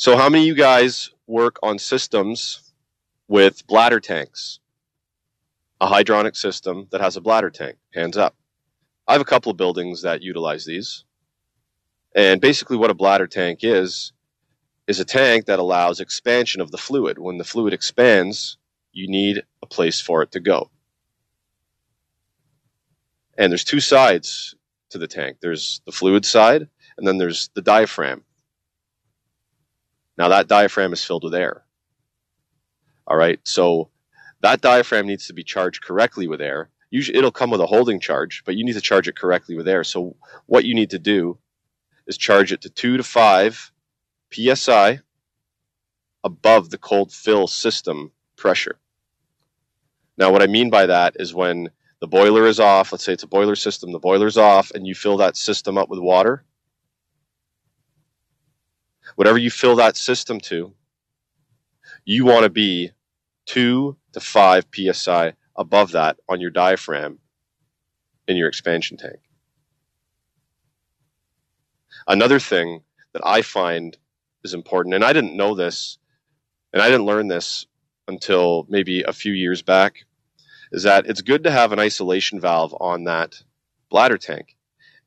So, how many of you guys work on systems with bladder tanks? A hydronic system that has a bladder tank? Hands up. I have a couple of buildings that utilize these. And basically, what a bladder tank is, is a tank that allows expansion of the fluid. When the fluid expands, you need a place for it to go. And there's two sides to the tank there's the fluid side, and then there's the diaphragm. Now, that diaphragm is filled with air. All right, so that diaphragm needs to be charged correctly with air. Usually, it'll come with a holding charge, but you need to charge it correctly with air. So, what you need to do is charge it to two to five psi above the cold fill system pressure. Now, what I mean by that is when the boiler is off, let's say it's a boiler system, the boiler's off, and you fill that system up with water. Whatever you fill that system to, you want to be two to five psi above that on your diaphragm in your expansion tank. Another thing that I find is important, and I didn't know this, and I didn't learn this until maybe a few years back, is that it's good to have an isolation valve on that bladder tank.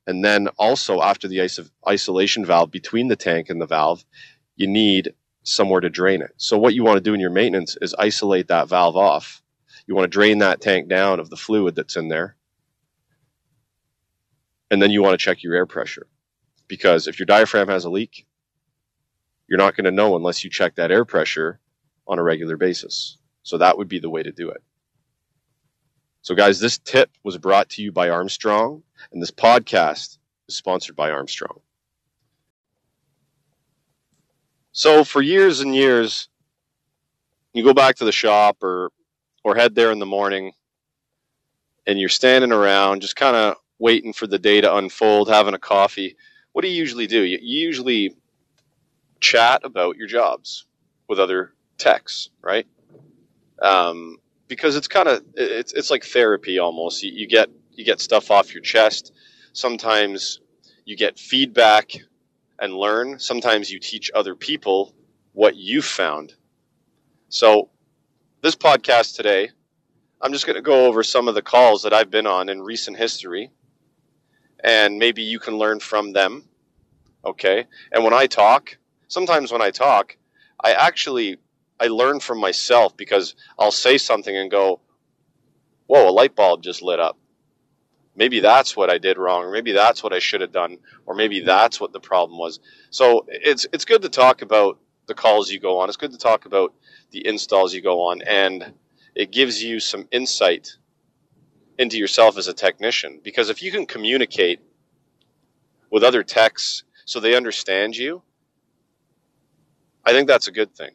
And then also after the isolation valve between the tank and the valve, you need somewhere to drain it. So what you want to do in your maintenance is isolate that valve off. You want to drain that tank down of the fluid that's in there. And then you want to check your air pressure. Because if your diaphragm has a leak, you're not going to know unless you check that air pressure on a regular basis. So that would be the way to do it. So, guys, this tip was brought to you by Armstrong, and this podcast is sponsored by Armstrong. So, for years and years, you go back to the shop or or head there in the morning, and you're standing around just kind of waiting for the day to unfold, having a coffee. What do you usually do? You usually chat about your jobs with other techs, right? Um, because it's kind of it's it's like therapy almost. You, you get you get stuff off your chest. Sometimes you get feedback and learn. Sometimes you teach other people what you've found. So, this podcast today, I'm just going to go over some of the calls that I've been on in recent history, and maybe you can learn from them. Okay. And when I talk, sometimes when I talk, I actually I learn from myself because I'll say something and go, "Whoa, a light bulb just lit up." Maybe that's what I did wrong, or maybe that's what I should have done, or maybe that's what the problem was. So it's it's good to talk about the calls you go on. It's good to talk about the installs you go on, and it gives you some insight into yourself as a technician. Because if you can communicate with other techs so they understand you, I think that's a good thing.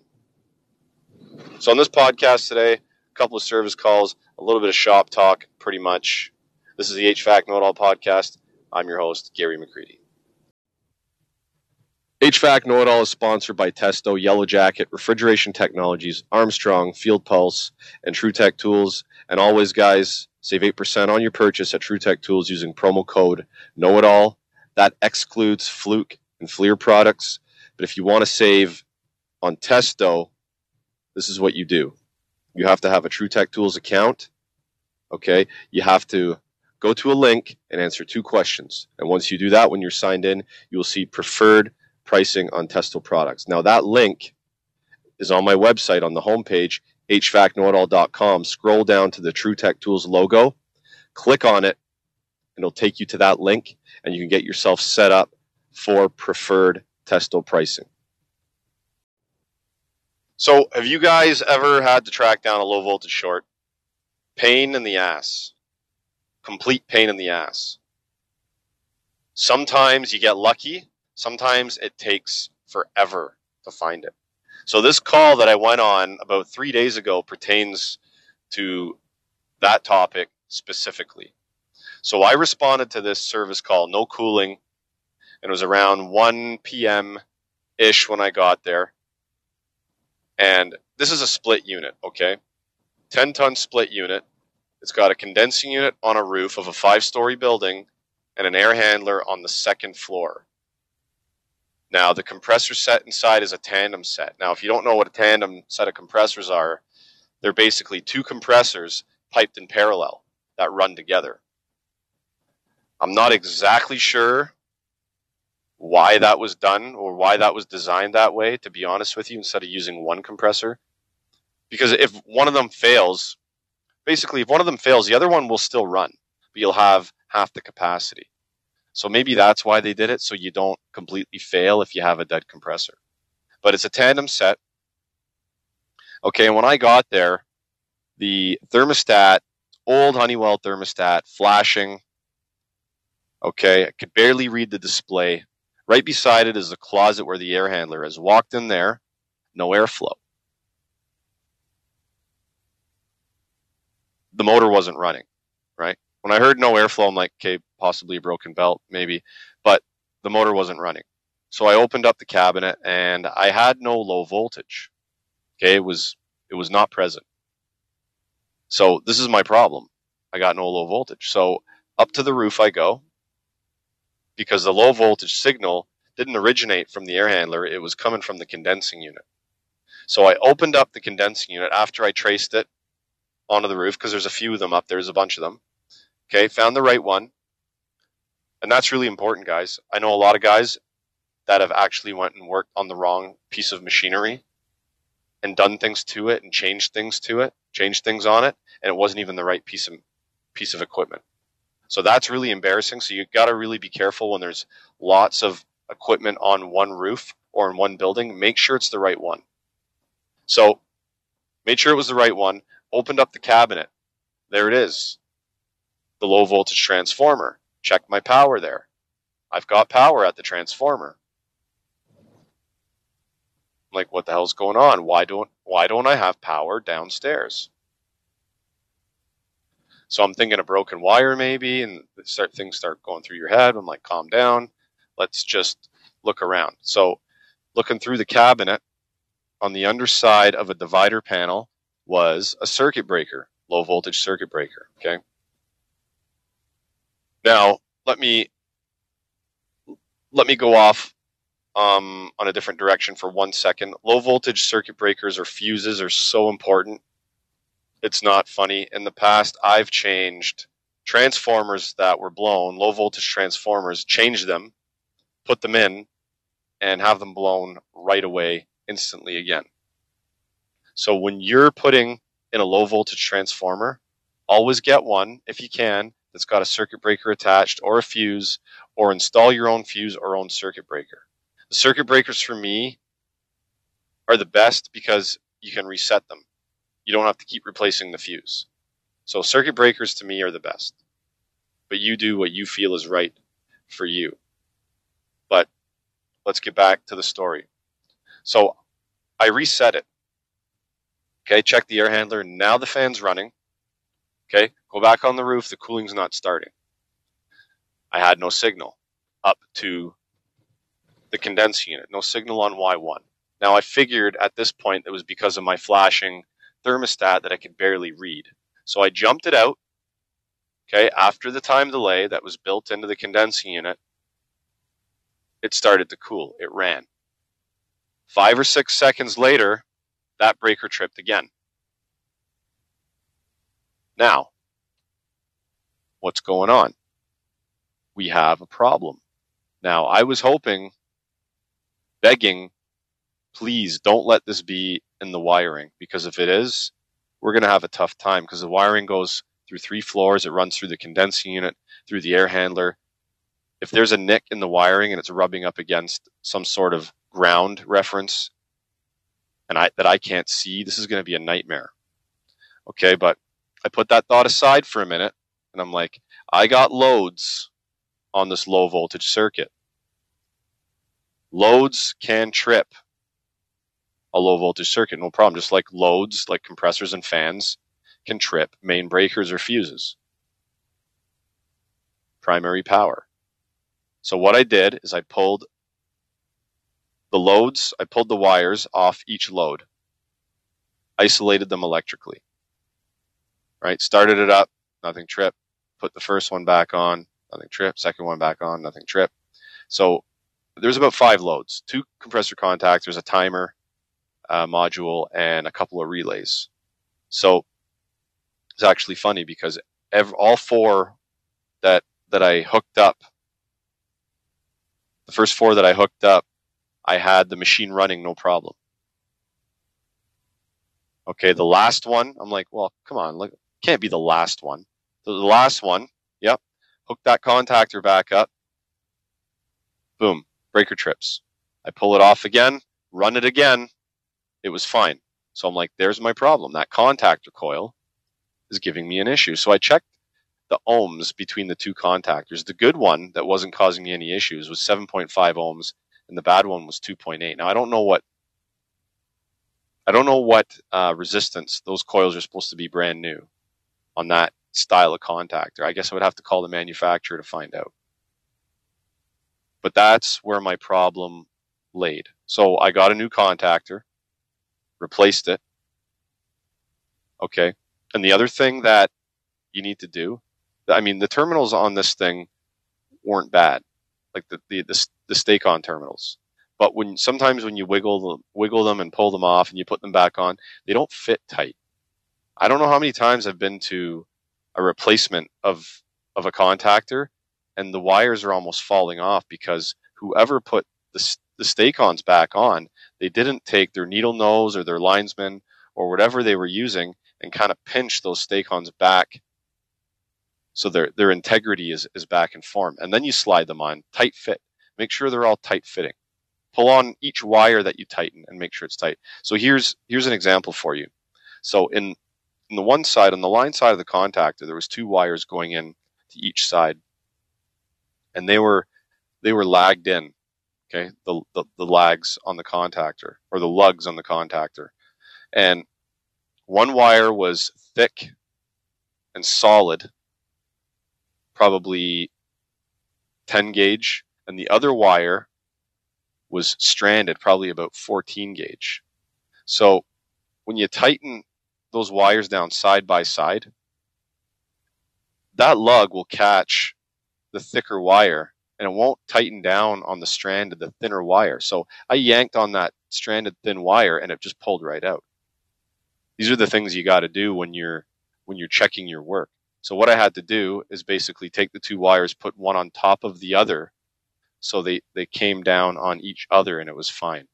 So on this podcast today, a couple of service calls, a little bit of shop talk, pretty much. This is the HVAC Know It All podcast. I'm your host, Gary McCreadie. HVAC Know It All is sponsored by Testo, Yellow Jacket, Refrigeration Technologies, Armstrong, Field Pulse, and TruTech Tools. And always, guys, save 8% on your purchase at TruTech Tools using promo code Know It All. That excludes Fluke and Flir products. But if you want to save on Testo, this is what you do. You have to have a TruTech Tools account. Okay. You have to go to a link and answer two questions. And once you do that, when you're signed in, you will see preferred pricing on Testo products. Now that link is on my website on the homepage, hvacknowitall.com. Scroll down to the TruTech Tools logo, click on it, and it'll take you to that link, and you can get yourself set up for preferred Testo pricing. So, have you guys ever had to track down a low voltage short? Pain in the ass. Complete pain in the ass. Sometimes you get lucky, sometimes it takes forever to find it. So, this call that I went on about three days ago pertains to that topic specifically. So, I responded to this service call, no cooling, and it was around 1 p.m. ish when I got there and this is a split unit, okay? 10 ton split unit. It's got a condensing unit on a roof of a five story building and an air handler on the second floor. Now, the compressor set inside is a tandem set. Now, if you don't know what a tandem set of compressors are, they're basically two compressors piped in parallel that run together. I'm not exactly sure why that was done or why that was designed that way, to be honest with you, instead of using one compressor. Because if one of them fails, basically, if one of them fails, the other one will still run, but you'll have half the capacity. So maybe that's why they did it, so you don't completely fail if you have a dead compressor. But it's a tandem set. Okay, and when I got there, the thermostat, old Honeywell thermostat, flashing. Okay, I could barely read the display. Right beside it is the closet where the air handler is. Walked in there, no airflow. Motor wasn't running, right? When I heard no airflow, I'm like, okay, possibly a broken belt, maybe, but the motor wasn't running. So I opened up the cabinet and I had no low voltage. Okay, it was it was not present. So this is my problem. I got no low voltage. So up to the roof I go because the low voltage signal didn't originate from the air handler, it was coming from the condensing unit. So I opened up the condensing unit after I traced it onto the roof because there's a few of them up there, there's a bunch of them. Okay, found the right one. And that's really important, guys. I know a lot of guys that have actually went and worked on the wrong piece of machinery and done things to it and changed things to it, changed things on it, and it wasn't even the right piece of piece of equipment. So that's really embarrassing. So you got to really be careful when there's lots of equipment on one roof or in one building. Make sure it's the right one. So made sure it was the right one. Opened up the cabinet. There it is. The low voltage transformer. Check my power there. I've got power at the transformer. I'm like, what the hell's going on? Why don't why don't I have power downstairs? So I'm thinking a broken wire maybe, and start things start going through your head. I'm like, calm down. Let's just look around. So looking through the cabinet on the underside of a divider panel was a circuit breaker, low voltage circuit breaker. Okay. Now let me let me go off um, on a different direction for one second. Low voltage circuit breakers or fuses are so important it's not funny. In the past, I've changed transformers that were blown, low voltage transformers, changed them, put them in, and have them blown right away instantly again. So when you're putting in a low voltage transformer, always get one if you can that's got a circuit breaker attached or a fuse, or install your own fuse or own circuit breaker. The circuit breakers for me are the best because you can reset them you don't have to keep replacing the fuse. So circuit breakers to me are the best. But you do what you feel is right for you. But let's get back to the story. So I reset it. Okay, check the air handler. Now the fan's running. Okay, go back on the roof. The cooling's not starting. I had no signal up to the condensing unit, no signal on Y1. Now I figured at this point it was because of my flashing thermostat that I could barely read. So I jumped it out. Okay, after the time delay that was built into the condensing unit, it started to cool. It ran. Five or six seconds later, that breaker tripped again. Now, what's going on? We have a problem. Now, I was hoping, begging, please don't let this be in the wiring because if it is, we're going to have a tough time because the wiring goes through three floors. It runs through the condensing unit, through the air handler. If there's a nick in the wiring and it's rubbing up against some sort of ground reference and I, that I can't see, this is going to be a nightmare. Okay, but I put that thought aside for a minute and I'm like, I got loads on this low voltage circuit. Loads can trip a low voltage circuit, no problem. Just like loads, like compressors and fans, can trip main breakers or fuses. Primary power. So what I did is I pulled the loads, I pulled the wires off each load, isolated them electrically. Right? Started it up, nothing trip. Put the first one back on, nothing trip. Second one back on, nothing trip. So there's about five loads: two compressor contacts, there's a timer uh, module, and a couple of relays. So it's actually funny because every, all four that that I hooked up, the first four that I hooked up, I had the machine running no problem. Okay, the last one, I'm like, well, come on, look, can't be the last one. The, the last one, yep, hook that contactor back up. Boom, breaker trips. I pull it off again, run it again. It was fine. So I'm like, there's my problem. That contactor coil is giving me an issue. So I checked the ohms between the two contactors. The good one that wasn't causing me any issues was 7.5 ohms, and the bad one was 2.8. Now I don't know what I don't know what uh, resistance those coils are supposed to be brand new on that style of contactor. I guess I would have to call the manufacturer to find out. But that's where my problem laid. So I got a new contactor, replaced it. Okay. And the other thing that you need to do, I mean, the terminals on this thing weren't bad, like the the the, the Sta-Kon terminals. But when sometimes when you wiggle them, wiggle them and pull them off and you put them back on, they don't fit tight. I don't know how many times I've been to a replacement of of a contactor and the wires are almost falling off because whoever put the the Sta-Kons back on, they didn't take their needle nose or their linesman or whatever they were using and kind of pinch those Sta-Kons back so their their integrity is, is back in form. And then you slide them on, tight fit. Make sure they're all tight fitting pull on each wire that you tighten and make sure it's tight. So here's here's an example for you. So in in the one side on the line side of the contactor, there was two wires going in to each side, and they were they were lagged in. Okay, the, the the lags on the contactor or the lugs on the contactor, and one wire was thick and solid, probably 10 gauge, and the other wire was stranded, probably about 14 gauge. So when you tighten those wires down side by side, that lug will catch the thicker wire and it won't tighten down on the strand of the thinner wire. So I yanked on that stranded thin wire and it just pulled right out. These are the things you got to do when you're when you're checking your work. So what I had to do is basically take the two wires, put one on top of the other, so they, they came down on each other and it was fine.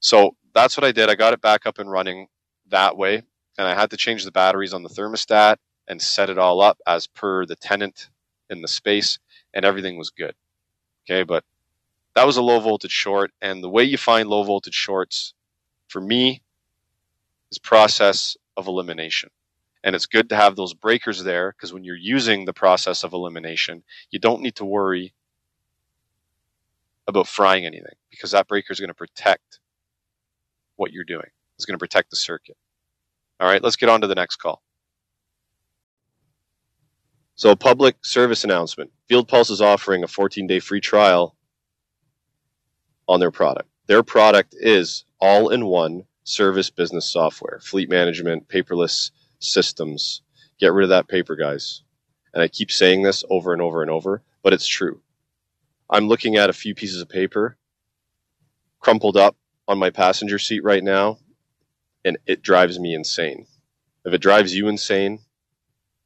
So that's what I did. I got it back up and running that way. And I had to change the batteries on the thermostat and set it all up as per the tenant in the space, and everything was good. Okay, but that was a low voltage short. And the way you find low voltage shorts for me is process of elimination. And it's good to have those breakers there because when you're using the process of elimination, you don't need to worry about frying anything because that breaker is going to protect what you're doing. It's going to protect the circuit. All right, let's get on to the next call. So, a public service announcement. Field Pulse is offering a 14 day free trial on their product. Their product is all in one service business software, fleet management, paperless systems. Get rid of that paper, guys. And I keep saying this over and over and over, but it's true. I'm looking at a few pieces of paper crumpled up on my passenger seat right now, and it drives me insane. If it drives you insane,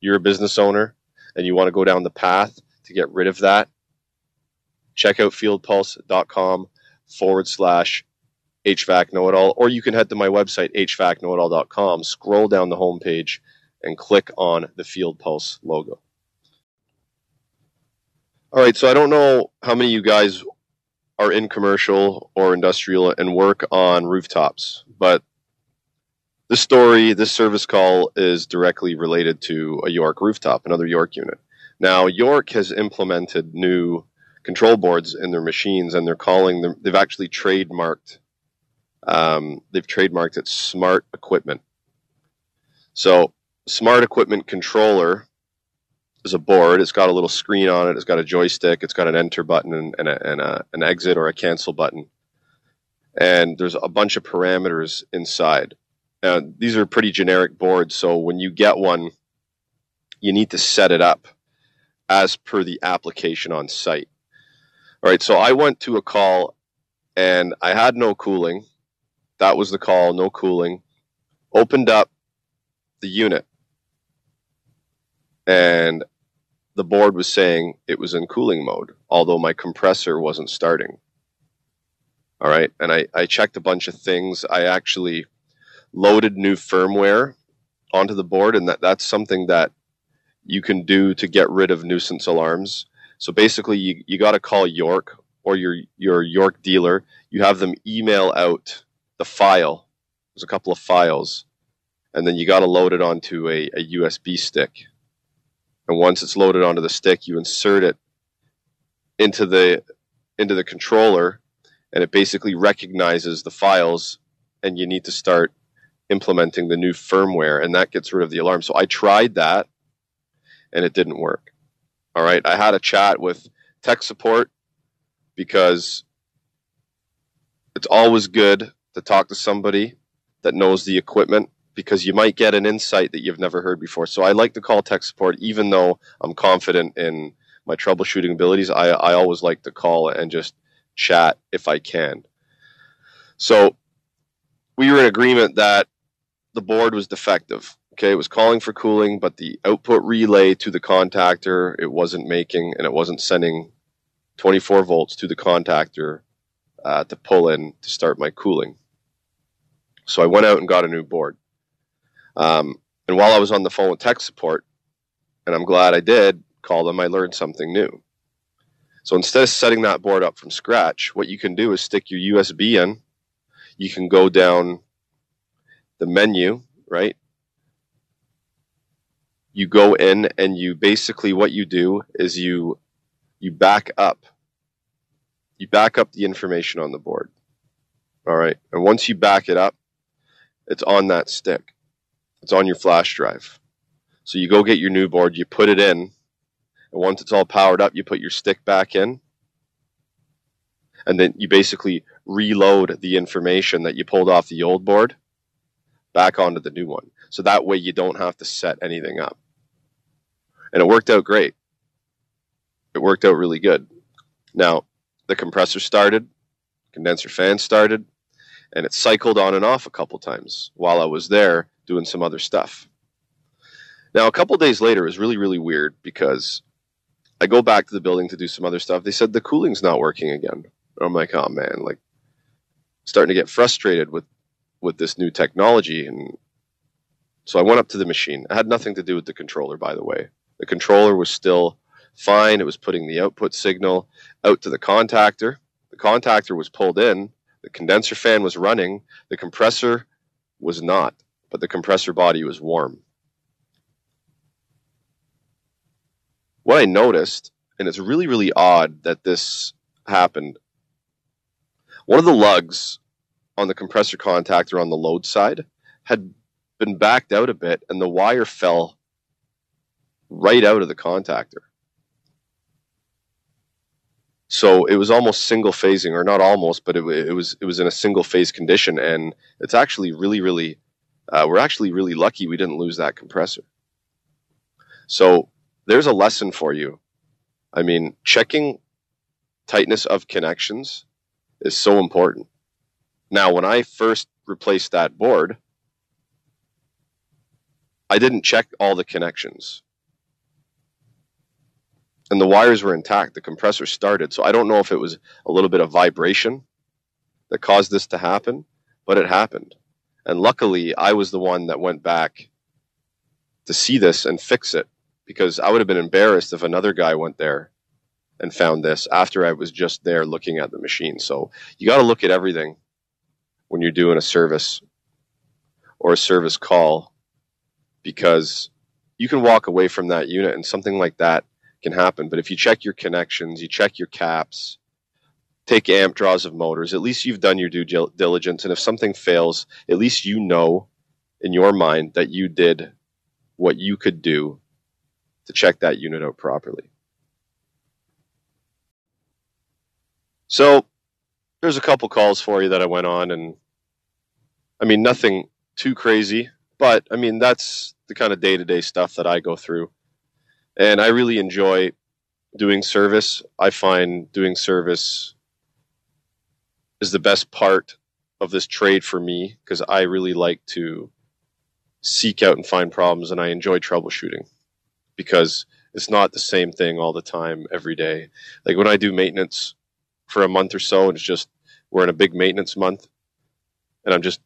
you're a business owner and you want to go down the path to get rid of that, check out fieldpulse.com forward slash HVAC know it all, or you can head to my website, hvacknowitall.com, scroll down the homepage, and click on the Field Pulse logo. All right, so I don't know how many of you guys are in commercial or industrial and work on rooftops, but this story, this service call is directly related to a York rooftop, another York unit. Now, York has implemented new control boards in their machines, and they're calling them. They've actually trademarked. Um, they've trademarked it smart equipment. So, smart equipment controller is a board. It's got a little screen on it. It's got a joystick. It's got an enter button and, and, a, and a, an exit or a cancel button. And there's a bunch of parameters inside. These are pretty generic boards, so when you get one, you need to set it up as per the application on site. All right, so I went to a call and I had no cooling. That was the call, no cooling. Opened up the unit and the board was saying it was in cooling mode, although my compressor wasn't starting. All right, and I, I checked a bunch of things. I actually loaded new firmware onto the board, and that, that's something that you can do to get rid of nuisance alarms. So basically, you, you got to call York or your, your York dealer. You have them email out the file. There's a couple of files. And then you got to load it onto a, a USB stick. And once it's loaded onto the stick, you insert it into the into the controller and it basically recognizes the files and you need to start implementing the new firmware and that gets rid of the alarm. So I tried that and it didn't work. All right. I had a chat with tech support because it's always good to talk to somebody that knows the equipment because you might get an insight that you've never heard before. So I like to call tech support, even though I'm confident in my troubleshooting abilities. I, I always like to call and just chat if I can. So we were in agreement that the board was defective. Okay, it was calling for cooling, but the output relay to the contactor it wasn't making, and it wasn't sending 24 volts to the contactor uh, to pull in to start my cooling. So I went out and got a new board. Um, and while I was on the phone with tech support, and I'm glad I did call them, I learned something new. So instead of setting that board up from scratch, what you can do is stick your USB in. You can go down the menu, right? You go in and you basically what you do is you you back up. You back up the information on the board. All right. And once you back it up, it's on that stick. It's on your flash drive. So you go get your new board, you put it in, and once it's all powered up, you put your stick back in. And then you basically reload the information that you pulled off the old board back onto the new one. So that way you don't have to set anything up. And it worked out great. It worked out really good. Now, the compressor started, condenser fan started, and it cycled on and off a couple times while I was there doing some other stuff. Now, a couple days later, was really, really weird because I go back to the building to do some other stuff. They said the cooling's not working again. I'm like, oh man, like starting to get frustrated with with this new technology. And so I went up to the machine. It had nothing to do with the controller, by the way. The controller was still fine. It was putting the output signal out to the contactor. The contactor was pulled in. The condenser fan was running. The compressor was not but the compressor body was warm. What I noticed, and it's really, really odd that this happened, one of the lugs on the compressor contactor on the load side had been backed out a bit, and the wire fell right out of the contactor. So it was almost single phasing, or not almost, but it, it was it was in a single phase condition, and it's actually really, really uh, we're actually really lucky we didn't lose that compressor. So there's a lesson for you. I mean, checking tightness of connections is so important. Now, when I first replaced that board, I didn't check all the connections. And the wires were intact. The compressor started. So I don't know if it was a little bit of vibration that caused this to happen, but it happened. And luckily, I was the one that went back to see this and fix it because I would have been embarrassed if another guy went there and found this after I was just there looking at the machine. So you got to look at everything when you're doing a service or a service call because you can walk away from that unit and something like that can happen. But if you check your connections, you check your caps, take amp draws of motors. At least you've done your due diligence. And if something fails, at least you know in your mind that you did what you could do to check that unit out properly. So there's a couple calls for you that I went on, and I mean, nothing too crazy, but I mean, that's the kind of day to day stuff that I go through. And I really enjoy doing service. I find doing service is the best part of this trade for me because I really like to seek out and find problems and I enjoy troubleshooting because it's not the same thing all the time every day. Like when I do maintenance for a month or so and it's just we're in a big maintenance month and I'm just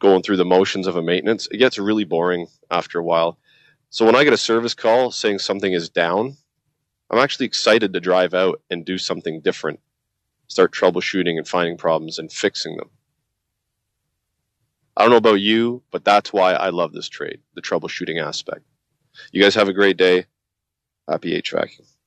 going through the motions of a maintenance, it gets really boring after a while. So when I get a service call saying something is down, I'm actually excited to drive out and do something different, start troubleshooting and finding problems and fixing them. I don't know about you, but that's why I love this trade, the troubleshooting aspect. You guys have a great day. Happy HVAC.